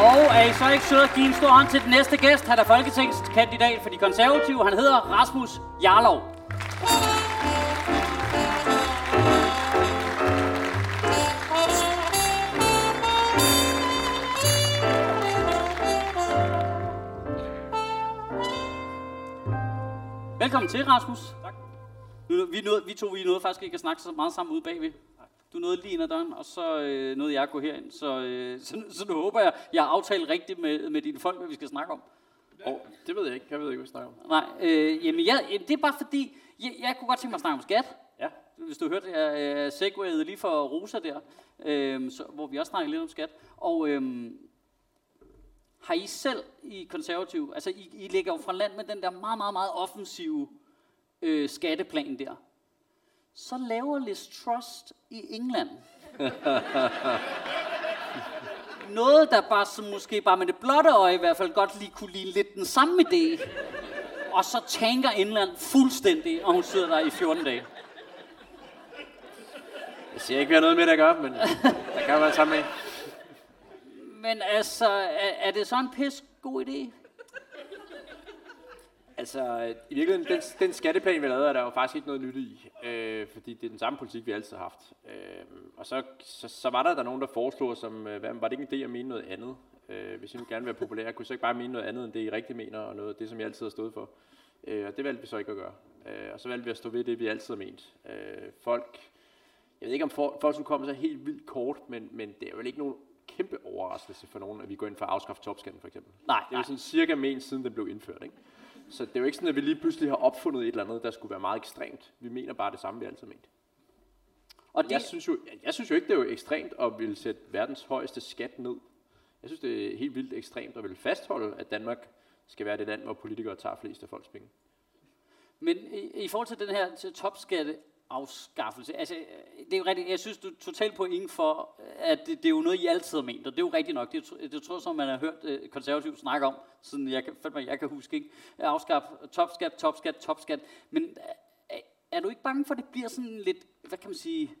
Og er I så ikke søde at give en stor hånd til den næste gæst? Han er folketingskandidat for de konservative. Han hedder Rasmus Jarlov. Velkommen til, Rasmus. Tak. Vi, nåede, vi to vi nåede faktisk ikke at snakke så meget sammen ude bagved. Du nåede lige ind ad døren, og så øh, nåede jeg at gå herind. Så, øh, så, så nu håber jeg, jeg har aftalt rigtigt med, med dine folk, hvad vi skal snakke om. Og det ved jeg ikke. Jeg ved ikke, hvad vi snakker om. Nej, øh, jamen jeg, det er bare fordi, jeg, jeg kunne godt tænke mig at snakke om skat. Ja. Hvis du hørte, jeg øh, segwayede lige for Rosa der, øh, så, hvor vi også snakkede lidt om skat. Og øh, har I selv i konservativ, altså I, I ligger jo fra land med den der meget, meget, meget offensive øh, skatteplan der. Så laver Liz Trust i England noget, der bare som måske bare med det blotte øje i hvert fald godt lige kunne ligne lidt den samme idé. Og så tænker England fuldstændig, og hun sidder der i 14 dage. Jeg siger ikke, vi har noget med det at gøre, men der kan være sammen med. Men altså, er, er det så en pis god idé? Altså, i virkeligheden, den, den skatteplan, vi lavede, er der jo faktisk ikke noget nyt i, øh, fordi det er den samme politik, vi altid har haft. Øh, og så, så, så var der der nogen, der foreslog, som, øh, hvad, var det ikke en idé at mene noget andet? Øh, hvis I nu gerne vil være populære, kunne I så ikke bare mene noget andet, end det I rigtig mener, og noget det, som I altid har stået for? Øh, og det valgte vi så ikke at gøre. Øh, og så valgte vi at stå ved det, vi altid har ment. Øh, folk, jeg ved ikke, om for, folk skulle komme så helt vildt kort, men, men det er vel ikke nogen kæmpe overraskelse for nogen, at vi går ind for at afskaffe topskatten, for eksempel. Nej, Det er jo sådan cirka ment, siden den blev indført, ikke? Så det er jo ikke sådan, at vi lige pludselig har opfundet et eller andet, der skulle være meget ekstremt. Vi mener bare det samme, vi altid ment. Og Det... Jeg, synes jo, jeg synes jo ikke, det er jo ekstremt at ville sætte verdens højeste skat ned. Jeg synes, det er helt vildt ekstremt at ville fastholde, at Danmark skal være det land, hvor politikere tager flest af folks penge. men i, i forhold til den her til topskatte afskaffelse, altså, øh, det er jo rigtigt, jeg synes, du er totalt point for, øh, at det, det, er jo noget, I altid har ment, og det er jo rigtigt nok, det, det, tror jeg, som man har hørt øh, konservativt snakke om, siden jeg, kan- mig, jeg kan huske, ikke? Afskaffe topskat, topskat, topskat, men øh, er, er du ikke bange for, at det bliver sådan lidt, hvad kan man sige,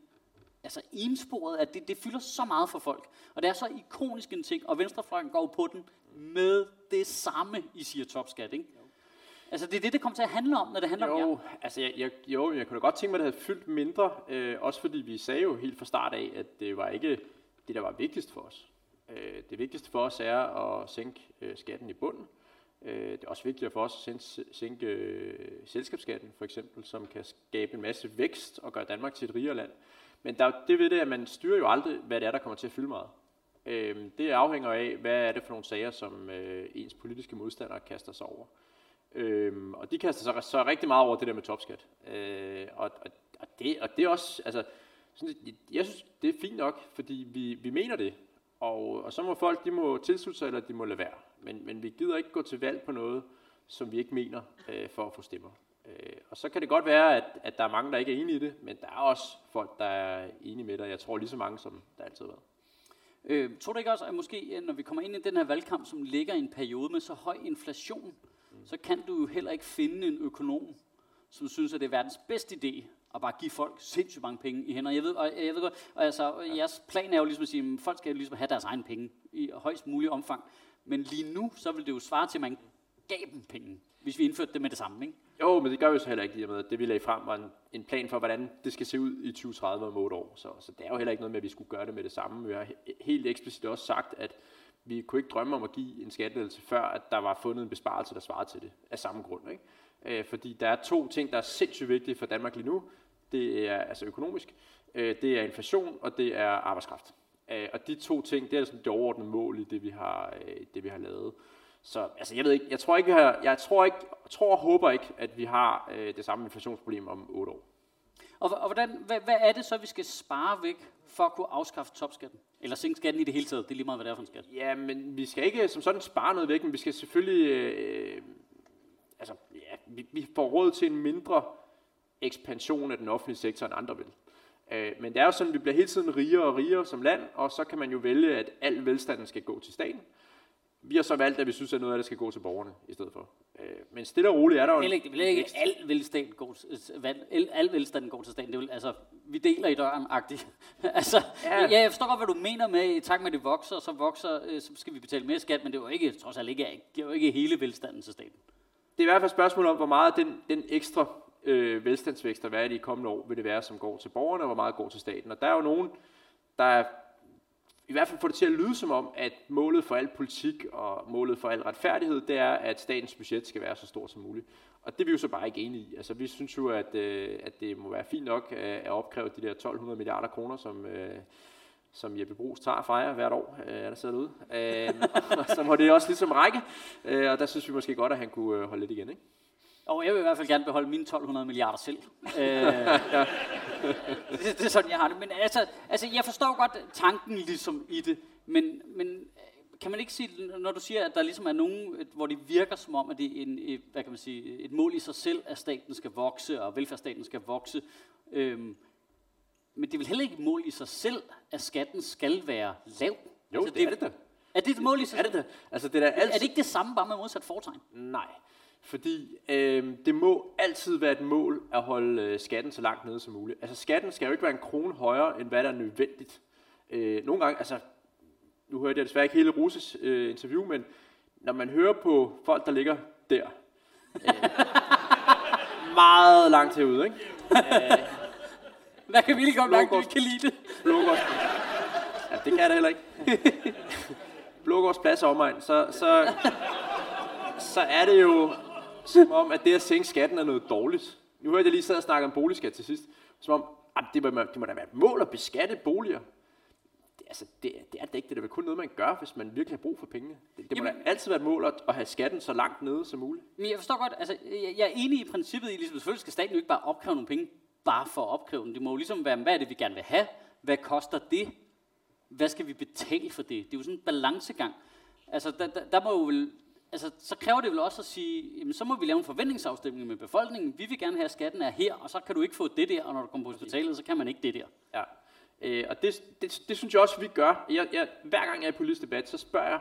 altså ensporet, at det, det fylder så meget for folk. Og det er så ikonisk en ting, og Venstrefløjen går på den med det samme, I siger topskat, ikke? Altså det er det, det kommer til at handle om, når det handler om jer. Jo, altså jeg, jeg, jo, jeg kunne da godt tænke mig, at det havde fyldt mindre, øh, også fordi vi sagde jo helt fra start af, at det var ikke det, der var vigtigst for os. Øh, det vigtigste for os er at sænke øh, skatten i bunden. Øh, det er også vigtigt for os at sænke, sænke øh, selskabsskatten, for eksempel, som kan skabe en masse vækst og gøre Danmark til et rigere land. Men der, er jo det ved det, at man styrer jo aldrig, hvad det er, der kommer til at fylde meget. Øh, det afhænger af, hvad er det for nogle sager, som øh, ens politiske modstandere kaster sig over. Øhm, og de kaster sig så rigtig meget over det der med topskat. Øh, og, og, og, det, og det er også, altså, sådan, jeg- jeg synes, det er fint nok, fordi vi, vi mener det. Og, og så må folk, de må tilslutte sig, eller de må lade være. Men, men vi gider ikke gå til valg på noget, som vi ikke mener, øh, for at få stemmer. Øh, og så kan det godt være, at, at der er mange, der ikke er enige i det, men der er også folk, der er enige med det. Jeg tror lige så mange, som der altid har været. Øh, tror du ikke også, at måske, når vi kommer ind i den her valgkamp, som ligger i en periode med så høj inflation så kan du jo heller ikke finde en økonom, som synes, at det er verdens bedste idé at bare give folk sindssygt mange penge i hænder. Jeg ved, og jeg ved godt, og altså, ja. jeres plan er jo ligesom at sige, at folk skal jo ligesom have deres egen penge i højst mulig omfang. Men lige nu, så vil det jo svare til, at man gav dem penge, hvis vi indførte det med det samme, ikke? Jo, men det gør vi så heller ikke lige med, det vi lagde frem var en, en plan for, hvordan det skal se ud i 2030 om 8 år. Så, så det er jo heller ikke noget med, at vi skulle gøre det med det samme. Vi har he- helt eksplicit også sagt, at vi kunne ikke drømme om at give en skattelettelse, før at der var fundet en besparelse, der svarede til det, af samme grund. Ikke? Øh, fordi der er to ting, der er sindssygt vigtige for Danmark lige nu. Det er altså økonomisk, øh, det er inflation, og det er arbejdskraft. Øh, og de to ting, det er sådan det overordnede mål i det, vi har, øh, det, vi har lavet. Så altså, jeg ved ikke, jeg tror ikke, vi har, jeg tror ikke, tror og håber ikke, at vi har øh, det samme inflationsproblem om 8 år. Hvordan, hvad, hvad er det så, vi skal spare væk for at kunne afskaffe topskatten? Eller sænke skatten i det hele taget? Det er lige meget, hvad det er for en skat. Ja, men vi skal ikke som sådan spare noget væk, men vi skal selvfølgelig... Øh, altså, vi, vi får råd til en mindre ekspansion af den offentlige sektor, end andre vil. Øh, men det er jo sådan, at vi bliver hele tiden rigere og rigere som land, og så kan man jo vælge, at al velstanden skal gå til staten. Vi har så valgt, at vi synes, at noget af det skal gå til borgerne i stedet for. Øh, men stille og roligt er der jo... Det vil ikke, al velstand går, al, al velstand går til staten. Det vil, altså, vi deler i døren, agtigt. altså, ja. ja. jeg forstår godt, hvad du mener med, i takt med, at det vokser, så vokser, øh, så skal vi betale mere skat, men det er jo ikke, trods alt ikke, det er jo ikke hele velstanden til staten. Det er i hvert fald et spørgsmål om, hvor meget den, den ekstra øh, velstandsvækst, der er i de kommende år, vil det være, som går til borgerne, og hvor meget går til staten. Og der er jo nogen, der i hvert fald får det til at lyde som om, at målet for al politik og målet for al retfærdighed, det er, at statens budget skal være så stort som muligt. Og det er vi jo så bare ikke enige i. Altså, vi synes jo, at, øh, at det må være fint nok øh, at opkræve de der 1200 milliarder kroner, som, øh, som Jeppe Brugs tager fra jer hvert år, øh, er der sidder derude. Øh, og så må det også ligesom række, øh, og der synes vi måske godt, at han kunne øh, holde lidt igen. Ikke? Og jeg vil i hvert fald gerne beholde mine 1200 milliarder selv. øh, ja. det, det er sådan, jeg har det. Men altså, altså, jeg forstår godt tanken ligesom i det, men, men kan man ikke sige, når du siger, at der ligesom er nogen, hvor det virker som om, at det er en, hvad kan man sige, et mål i sig selv, at staten skal vokse, og velfærdsstaten skal vokse, øhm, men det er vel heller ikke et mål i sig selv, at skatten skal være lav? Jo, altså, det, det er det da. Er det et mål i sig selv? Er det da. Altså, det er, altid... er det ikke det samme, bare med modsat foretegn? Nej. Fordi øh, det må altid være et mål at holde øh, skatten så langt nede som muligt. Altså skatten skal jo ikke være en krone højere, end hvad der er nødvendigt. Øh, nogle gange, altså, nu hørte jeg desværre ikke hele Russes øh, interview, men når man hører på folk, der ligger der, øh, meget langt herude, ikke? Øh, hvad kan vi lige komme langt, du kan lide det? Blågårds, ja, det kan jeg da heller ikke. Blågårds plads omegn, så, så, så er det jo som om, at det at sænke skatten er noget dårligt. Nu hørte jeg lige sidde og snakke om boligskat til sidst. Som om, at det, må, det må da være et mål at beskatte boliger. Det, altså, det, det er det ikke. Det er kun noget, man gør, hvis man virkelig har brug for pengene. Det, det må Jamen, da altid være et mål at, at have skatten så langt nede som muligt. Men jeg forstår godt, altså, jeg, jeg er enig i princippet i, ligesom, selvfølgelig skal staten jo ikke bare opkræve nogle penge, bare for at opkræve dem. Det må jo ligesom være, hvad er det, vi gerne vil have? Hvad koster det? Hvad skal vi betale for det? Det er jo sådan en balancegang. Altså, der, der, der må jo vel altså, så kræver det vel også at sige, jamen, så må vi lave en forventningsafstemning med befolkningen. Vi vil gerne have, at skatten er her, og så kan du ikke få det der, og når du kommer på hospitalet, så kan man ikke det der. Ja. Øh, og det, det, det synes jeg også, vi gør. Jeg, jeg, hver gang jeg er i politisk debat, så spørger jeg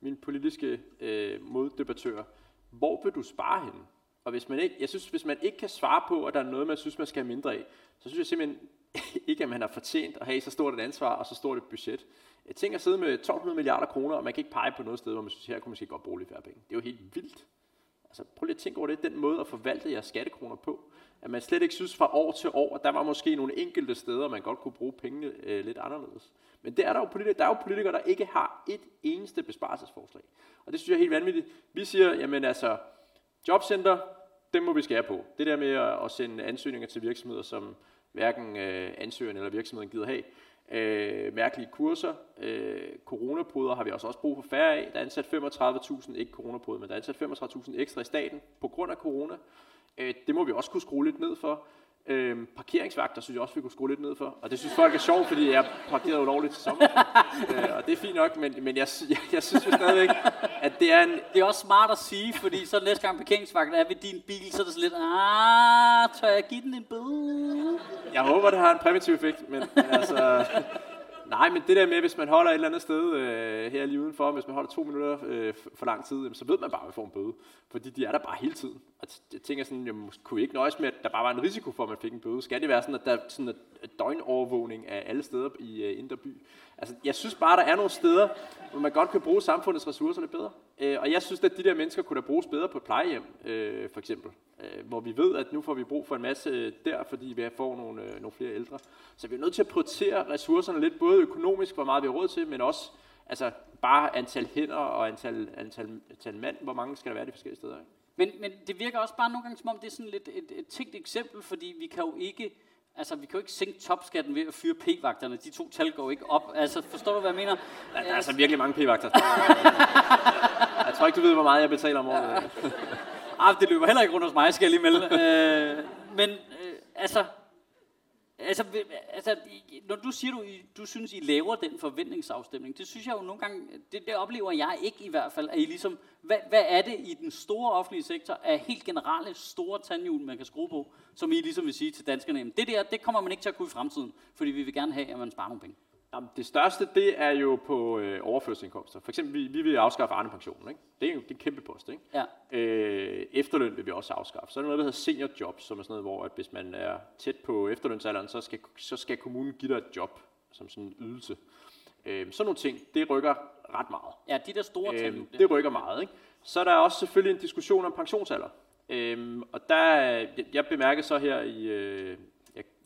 mine politiske øh, moddebattører, hvor vil du spare henne? Og hvis man ikke, jeg synes, hvis man ikke kan svare på, at der er noget, man synes, man skal have mindre af, så synes jeg simpelthen ikke, at man har fortjent at have så stort et ansvar og så stort et budget. Øh, jeg tænker at sidde med 1200 milliarder kroner, og man kan ikke pege på noget sted, hvor man synes, her kunne man måske godt bruge lidt færre penge. Det er jo helt vildt. Altså prøv lige at tænke over det, den måde at forvalte jeres skattekroner på. At man slet ikke synes fra år til år, at der var måske nogle enkelte steder, man godt kunne bruge pengene øh, lidt anderledes. Men det er der, jo politikere, der er jo politikere, der ikke har et eneste besparelsesforslag. Og det synes jeg er helt vanvittigt. Vi siger, jamen altså, jobcenter, dem må vi skære på. Det der med at, sende ansøgninger til virksomheder, som hverken øh, ansøgeren eller virksomheden gider have, øh, mærkelige kurser. Øh, coronapoder har vi også, også brug for færre af. Der er ansat 35.000, ikke coronapoder, men der er ansat 35.000 ekstra i staten på grund af corona. Øh, det må vi også kunne skrue lidt ned for. Øhm, parkeringsvagter synes jeg også, vi kunne skrue lidt ned for. Og det synes folk er sjovt, fordi jeg parkerede ulovligt til sommer. øh, og det er fint nok, men, men jeg, jeg, jeg synes jo stadigvæk, at det er en... Det er også smart at sige, fordi så næste gang parkeringsvagten er ved din bil, så er det så lidt, ah, tør jeg give den en bøde? Jeg håber, det har en præventiv effekt, men altså... Nej, men det der med, hvis man holder et eller andet sted øh, her lige udenfor, hvis man holder to minutter øh, for lang tid, jamen, så ved man bare, at man får en bøde. Fordi de er der bare hele tiden. Og jeg tænker sådan, jamen, kunne vi ikke nøjes med, at der bare var en risiko for, at man fik en bøde? Skal det være sådan, at der er sådan en døgnovervågning af alle steder i øh, Indre By? Altså, jeg synes bare, der er nogle steder, hvor man godt kan bruge samfundets ressourcer lidt bedre. Øh, og jeg synes, at de der mennesker kunne da bruges bedre på et plejehjem, øh, for eksempel. Øh, hvor vi ved, at nu får vi brug for en masse der, fordi vi får nogle, øh, nogle flere ældre. Så vi er nødt til at prioritere ressourcerne lidt, både økonomisk, hvor meget vi har råd til, men også altså, bare antal hænder og antal, antal, antal mand, hvor mange skal der være de forskellige steder. Ikke? Men, men det virker også bare nogle gange, som om det er sådan lidt et, et tænkt eksempel, fordi vi kan jo ikke Altså, vi kan jo ikke sænke topskatten ved at fyre p-vagterne. De to tal går ikke op. Altså, forstår du, hvad jeg mener? Ja, der er altså virkelig mange p-vagter. du ved, hvor meget jeg betaler om året. ah, det løber heller ikke rundt hos mig, skal jeg lige melde. Øh, men, øh, altså, Altså, altså, når du siger, du, du synes, I laver den forventningsafstemning, det synes jeg jo nogle gange, det, det oplever jeg ikke i hvert fald, at I ligesom, hvad, hvad er det i den store offentlige sektor af helt generelle store tandhjul, man kan skrue på, som I ligesom vil sige til danskerne, jamen, det der, det kommer man ikke til at kunne i fremtiden, fordi vi vil gerne have, at man sparer nogle penge. Jamen, det største, det er jo på øh, overførselsindkomster. For eksempel, vi, vi vil afskaffe Arne-pensionen. Ikke? Det er jo det er en kæmpe post. Ikke? Ja. Øh, efterløn vil vi også afskaffe. Så er der noget, der hedder seniorjob, som er sådan noget, hvor at hvis man er tæt på efterlønsalderen, så skal, så skal kommunen give dig et job som sådan en ydelse. Øh, sådan nogle ting, det rykker ret meget. Ja, de der store øh, tandhjul. Det rykker meget. Ikke? Så er der også selvfølgelig en diskussion om pensionsalder. Øhm, og der, jeg, jeg bemærkede så her i øh,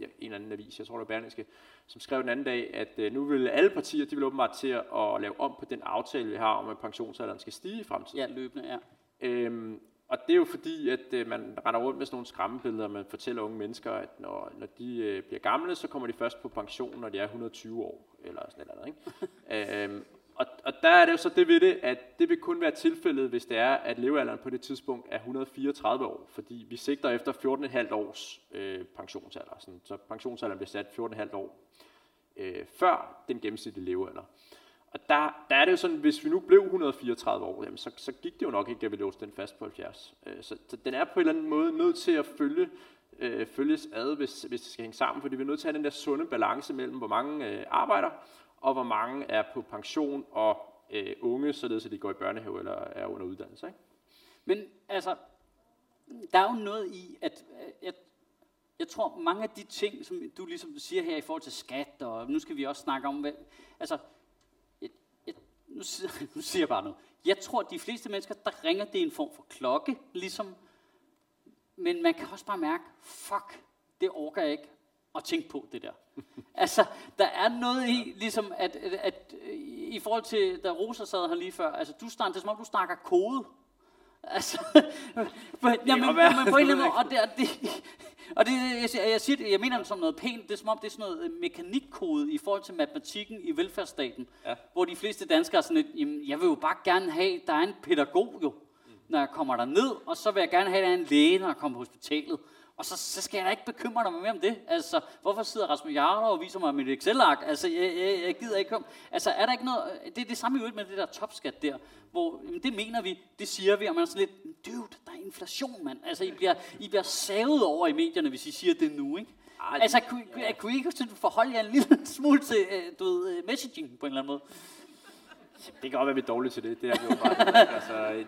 jeg, en eller anden avis, jeg tror det var Berlingske, som skrev den anden dag, at øh, nu vil alle partier, de vil åbenbart til at, at lave om på den aftale, vi har om, at pensionsalderen skal stige i fremtiden. Ja, løbende, ja. Øhm, og det er jo fordi, at øh, man render rundt med sådan nogle skræmmebilleder, og man fortæller unge mennesker, at når, når de øh, bliver gamle, så kommer de først på pension, når de er 120 år, eller sådan noget. Ikke? øhm, og, der er det jo så det ved det, at det vil kun være tilfældet, hvis det er, at levealderen på det tidspunkt er 134 år, fordi vi sigter efter 14,5 års øh, pensionsalder. Sådan, så pensionsalderen bliver sat 14,5 år øh, før den gennemsnitlige levealder. Og der, der er det jo sådan, hvis vi nu blev 134 år, jamen, så, så gik det jo nok ikke, at vi låste den fast på 70. Øh, så, så den er på en eller anden måde nødt til at følge, øh, følges ad, hvis, hvis det skal hænge sammen, fordi vi er nødt til at have den der sunde balance mellem, hvor mange øh, arbejder, og hvor mange er på pension og øh, unge, således at de går i børnehave eller er under uddannelse. Ikke? Men altså, der er jo noget i, at øh, jeg, jeg tror, mange af de ting, som du ligesom siger her i forhold til skat, og nu skal vi også snakke om, hvad, altså, jeg, jeg, nu, siger, nu siger jeg bare noget. Jeg tror, at de fleste mennesker, der ringer, det er en form for klokke, ligesom, men man kan også bare mærke, fuck, det orker jeg ikke at tænke på, det der. altså, der er noget i, ligesom, at, at, at i forhold til, da Rosa sad her lige før, altså, du snakker, det er som om, du snakker kode. Altså, men, jamen, men, men på en eller anden og det, og det, og det jeg, jeg, siger det, jeg mener det som noget pænt, det er som om, det er sådan noget øh, mekanikkode i forhold til matematikken i velfærdsstaten, ja. hvor de fleste danskere er sådan lidt, jamen, jeg vil jo bare gerne have, der er en pædagog jo, når jeg kommer der ned, og så vil jeg gerne have, at der er en læge, når jeg kommer på hospitalet. Og så, så skal jeg da ikke bekymre mig mere om det. Altså, hvorfor sidder Rasmus Jarler og viser mig mit Excel-ark? Altså, jeg, jeg, jeg gider ikke komme. Altså, er der ikke noget... Det er det samme i med det der topskat der, hvor jamen, det mener vi, det siger vi, og man er sådan lidt, dude, der er inflation, mand. Altså, I bliver, I bliver savet over i medierne, hvis I siger det nu, ikke? Ej, altså, kunne, ja. kunne I ikke forholde jer en lille smule til, øh, du ved, øh, messaging på en eller anden måde? Det kan godt være, vi er dårlige til det. Det er vi jo bare. altså,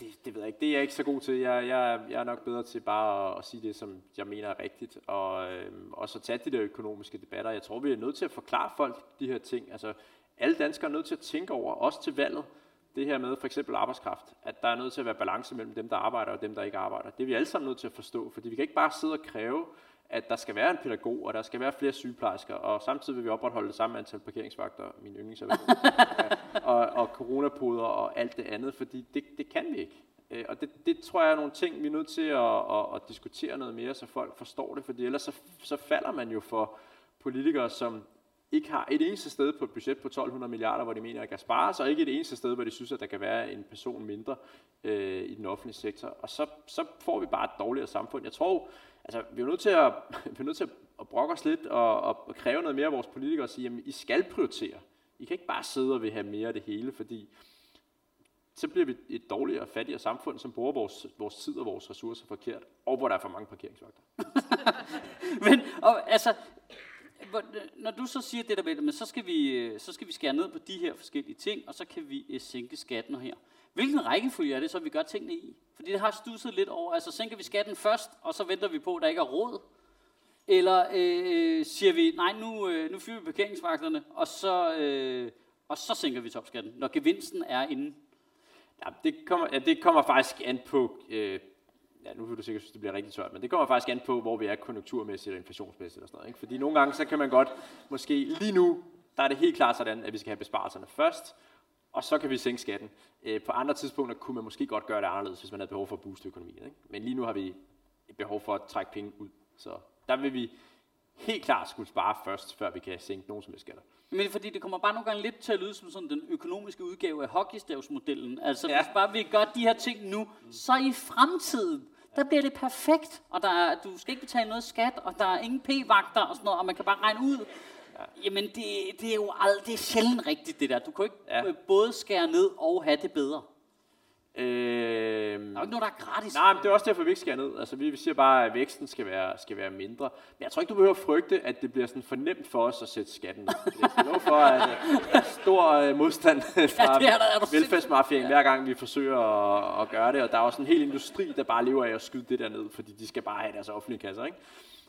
det, det, ved jeg ikke. Det er jeg ikke så god til. Jeg, jeg, jeg er nok bedre til bare at, at sige det, som jeg mener er rigtigt, og øh, også at tage de der økonomiske debatter. Jeg tror, vi er nødt til at forklare folk de her ting. Altså, alle danskere er nødt til at tænke over, også til valget, det her med for eksempel arbejdskraft, at der er nødt til at være balance mellem dem, der arbejder og dem, der ikke arbejder. Det er vi alle sammen nødt til at forstå, fordi vi kan ikke bare sidde og kræve, at der skal være en pædagog, og der skal være flere sygeplejersker, og samtidig vil vi opretholde det samme antal parkeringsvagter, min yndlingserhverv, og, og coronapoder og alt det andet, fordi det, det kan vi ikke. Øh, og det, det tror jeg er nogle ting, vi er nødt til at, at, at diskutere noget mere, så folk forstår det, fordi ellers så, så falder man jo for politikere, som ikke har et eneste sted på et budget på 1200 milliarder, hvor de mener, at der kan spares, og ikke et eneste sted, hvor de synes, at der kan være en person mindre øh, i den offentlige sektor. Og så, så får vi bare et dårligere samfund. Jeg tror, altså, vi er nødt til at, vi er nødt til at, brokke os lidt og, og, og kræve noget mere af vores politikere og sige, at I skal prioritere. I kan ikke bare sidde og vil have mere af det hele, fordi så bliver vi et dårligere og fattigere samfund, som bruger vores, vores tid og vores ressourcer forkert, og hvor der er for mange parkeringsvagter. Men og, altså, når du så siger det der med, så skal, vi, så skal vi skære ned på de her forskellige ting, og så kan vi øh, sænke skatten her. Hvilken rækkefølge er det så, vi gør tingene i? Fordi det har stusset lidt over. Altså sænker vi skatten først, og så venter vi på, at der ikke er råd? Eller øh, siger vi, nej, nu, øh, nu fyrer vi parkeringsvagterne, og så, øh, og så sænker vi topskatten, når gevinsten er inde? Ja, det kommer, ja, det kommer faktisk an på, øh, ja, nu vil du sikkert synes, det bliver rigtig tørt, men det kommer faktisk an på, hvor vi er konjunkturmæssigt og inflationsmæssigt og sådan noget. Ikke? Fordi nogle gange, så kan man godt, måske lige nu, der er det helt klart sådan, at vi skal have besparelserne først, og så kan vi sænke skatten. Øh, på andre tidspunkter kunne man måske godt gøre det anderledes, hvis man havde behov for at booste økonomien. Ikke? Men lige nu har vi et behov for at trække penge ud. Så der vil vi helt klart skulle spare først, før vi kan sænke nogen som helst skatter. Men fordi det kommer bare nogle gange lidt til at lyde som sådan den økonomiske udgave af hockeystavsmodellen. Altså ja. hvis bare vi gør de her ting nu, så i fremtiden, Der bliver det perfekt, og der er, du skal ikke betale noget skat, og der er ingen p-vagter og sådan noget, og man kan bare regne ud. Ja. Jamen, det, det er jo ald- det er sjældent rigtigt, det der. Du kan ikke Ja. ja. både skære ned og have det bedre. Øh, Der er jo ikke noget, der er gratis. Nej, men det er også derfor, vi ikke skal ned. Altså, vi vi siger bare, at væksten skal være, skal være mindre. Men jeg tror ikke, du behøver frygte, at det bliver sådan fornemt for os at sætte skatten ned. Jeg skal for, at øh, der er stor øh, modstand fra det er der, er du velfærdsmafiaen, hver gang vi forsøger at, at gøre det. Og der er også en hel industri, der bare lever af at skyde det der ned, fordi de skal bare have deres offentlige kasser. Ikke?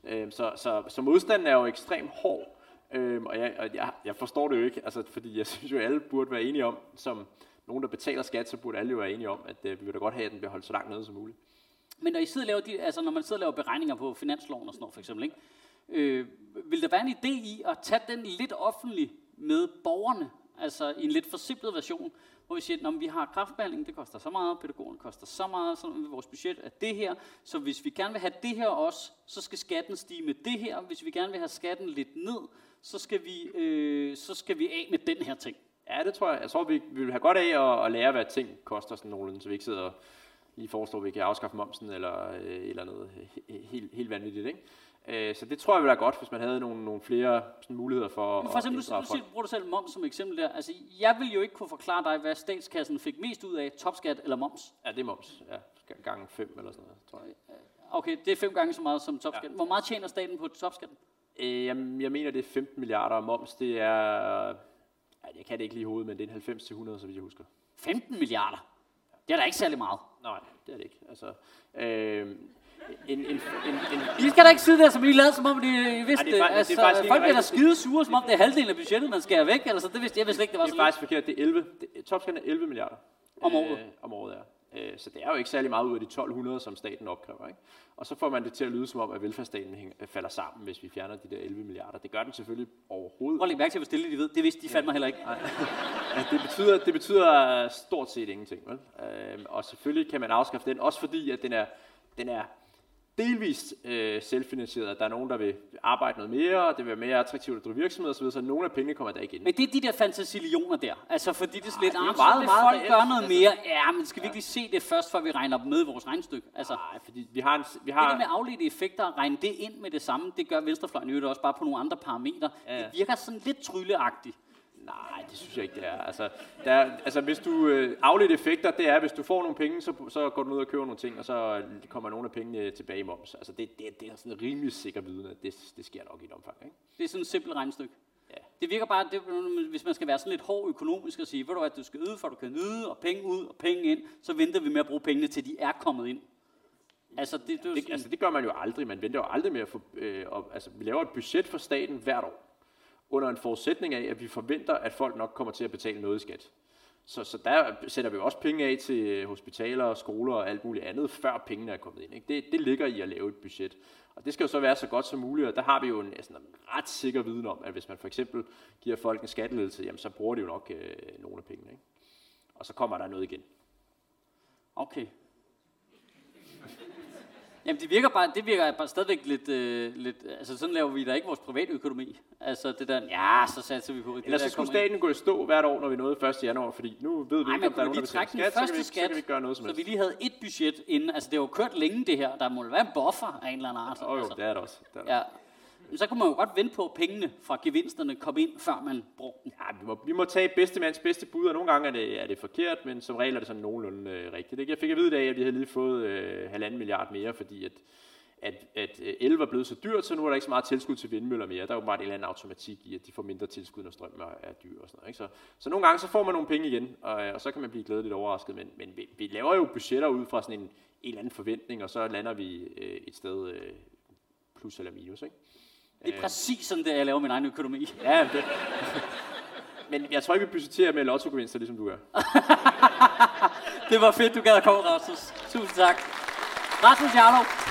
Øh, så, så, så modstanden er jo ekstremt hård. Øhm, og jeg, og jeg, jeg forstår det jo ikke, altså, fordi jeg synes jo, at alle burde være enige om, som nogen, der betaler skat, så burde alle jo være enige om, at øh, vi vil da godt have, at den bliver holdt så langt nede som muligt. Men når, I sidder og laver de, altså når man sidder og laver beregninger på finansloven og sådan noget, for eksempel, ikke? Øh, vil der være en idé i at tage den lidt offentlig med borgerne, altså i en lidt forsimplet version, hvor vi siger, at vi har kraftbehandling, det koster så meget, pædagogen koster så meget, så vores budget er det her, så hvis vi gerne vil have det her også, så skal skatten stige med det her, hvis vi gerne vil have skatten lidt ned, så skal vi, øh, så skal vi af med den her ting. Ja, det tror jeg. Jeg tror, vi, vi vil have godt af at, at lære, hvad ting koster sådan nogenlunde, så vi ikke sidder og lige foreslår, at vi kan afskaffe momsen eller øh, eller he- helt, helt vanvittigt. Ikke? Øh, så det tror jeg ville være godt, hvis man havde nogle, nogle flere sådan, muligheder for, Men for eksempel, at siger, folk. bruger du selv moms som eksempel der. Altså, jeg vil jo ikke kunne forklare dig, hvad statskassen fik mest ud af, topskat eller moms. Ja, det er moms. Ja, gange fem eller sådan noget, tror jeg. Okay, det er fem gange så meget som topskat. Ja. Hvor meget tjener staten på topskatten? Øh, jamen, jeg mener, det er 15 milliarder, og moms, det er... Ja, jeg kan det ikke lige i hovedet, men det er en 90 til 100, så vidt jeg husker. 15 milliarder. Det er da ikke særlig meget. Nej, det er det ikke. Altså, øh, en, en, en, en, I skal da ikke sidde der, som I lader, som om de vidste det er det. fa- det er Altså, folk bliver da skide sure, som om det er halvdelen af budgettet, man skærer væk. Altså, det vidste jeg vidste ikke, det var Det så er lidt. faktisk forkert. Det er 11. Det, topskatten er 11 milliarder. Om året. Øh, om året, ja. Øh, så det er jo ikke særlig meget ud af de 1200, som staten opkræver. Ikke? Og så får man det til at lyde som om, at velfærdsstaten øh, falder sammen, hvis vi fjerner de der 11 milliarder. Det gør den selvfølgelig overhovedet. Prøv at lægge mærke til, hvor stille de ved. Det vidste de fandme heller ikke. Ja, det, betyder, det betyder stort set ingenting. Vel? Øh, og selvfølgelig kan man afskaffe den, også fordi at den er, den er delvist øh, selvfinansieret. Der er nogen, der vil arbejde noget mere, og det vil være mere attraktivt at drive virksomhed osv., så nogle af pengene kommer der igen. Men det er de der fantasilioner der. Altså, fordi det er lidt, det jo ah, meget, meget folk reelt. gøre noget Altså, mere. Ja, men skal vi ikke se det først, før vi regner dem med i vores regnestykke? Altså, Nej, fordi vi har en, vi Det har, der med afledte effekter, at regne det ind med det samme, det gør venstrefløjen øvrigt også bare på nogle andre parametre. Ja. Det virker sådan lidt trylleagtigt. Nej, det synes jeg ikke, det er. Altså, der, er- altså hvis du øh, afledte effekter, det er, hvis du får nogle penge, så, så går du ud og køber nogle ting, og så kommer nogle af pengene tilbage i moms. Altså det, det, det er sådan rimelig sikker viden, at det, det sker nok i et omfang. Ikke? Det er sådan et simpelt regnestykke. Ja. Det virker bare, det, hvis man skal være sådan lidt hård økonomisk og sige, ved du hvad, du skal yde, for du kan nyde, og penge ud og penge ind, så venter vi med at bruge pengene, til de er kommet ind. Altså, det, det, Det, altså det gør man jo aldrig. Man venter jo aldrig med at få... Øh, op, altså, vi laver et budget for staten hvert år, under en forudsætning af, at vi forventer, at folk nok kommer til at betale noget i skat. Så, så der sætter vi jo også penge af til øh, hospitaler, skoler og alt muligt andet, før pengene er kommet ind. Ikke? Det, det ligger i at lave et budget. Og det skal jo så være så godt som muligt, og der har vi jo en, altså en ret sikker viden om, at hvis man for eksempel giver folk en skatteledelse, jamen så bruger de jo nok øh, nogle af pengene. Ikke? Og så kommer der noget igen. okay. Jamen, det virker bare, det virker bare stadigvæk lidt, øh, lidt, altså sådan laver vi da ikke vores private økonomi. Altså det der, ja, så satser vi på det. Ellers der så skulle kommer ind. staten gå i stå hvert år, når vi nåede 1. januar, fordi nu ved vi Nej, ikke, om der er nogen, der den skat, så kan, vi, ikke- så skat, kan vi ikke gøre noget som så helst. vi lige havde et budget inden. Altså, det har jo kørt længe, det her. Der må være en buffer af en eller anden art. Åh oh, jo, altså. det er det også. Det er det. Ja. Så kunne man jo godt vente på, at pengene fra gevinsterne kom ind, før man brugte dem. Ja, vi, må, vi må tage bedste mands bedste bud, og nogle gange er det, er det forkert, men som regel er det sådan nogenlunde øh, rigtigt. Ikke? Jeg fik at vide i dag, at vi havde lige fået øh, halvanden milliard mere, fordi at, at, at øh, el var blevet så dyrt, så nu er der ikke så meget tilskud til vindmøller mere. Der er jo bare en eller anden automatik i, at de får mindre tilskud, når strømmen er, er dyr og sådan noget. Ikke? Så, så nogle gange så får man nogle penge igen, og, og så kan man blive glædeligt overrasket, men, men vi, vi laver jo budgetter ud fra sådan en, en eller anden forventning, og så lander vi øh, et sted øh, plus eller minus. Ikke? Det er præcis sådan, det er, jeg laver min egen økonomi. Ja, det. Men jeg tror ikke, vi budgetterer med lottogevinster, ligesom du gør. Det var fedt, du gad at komme, Rasmus. Tusind tak. Rasmus Jarlov.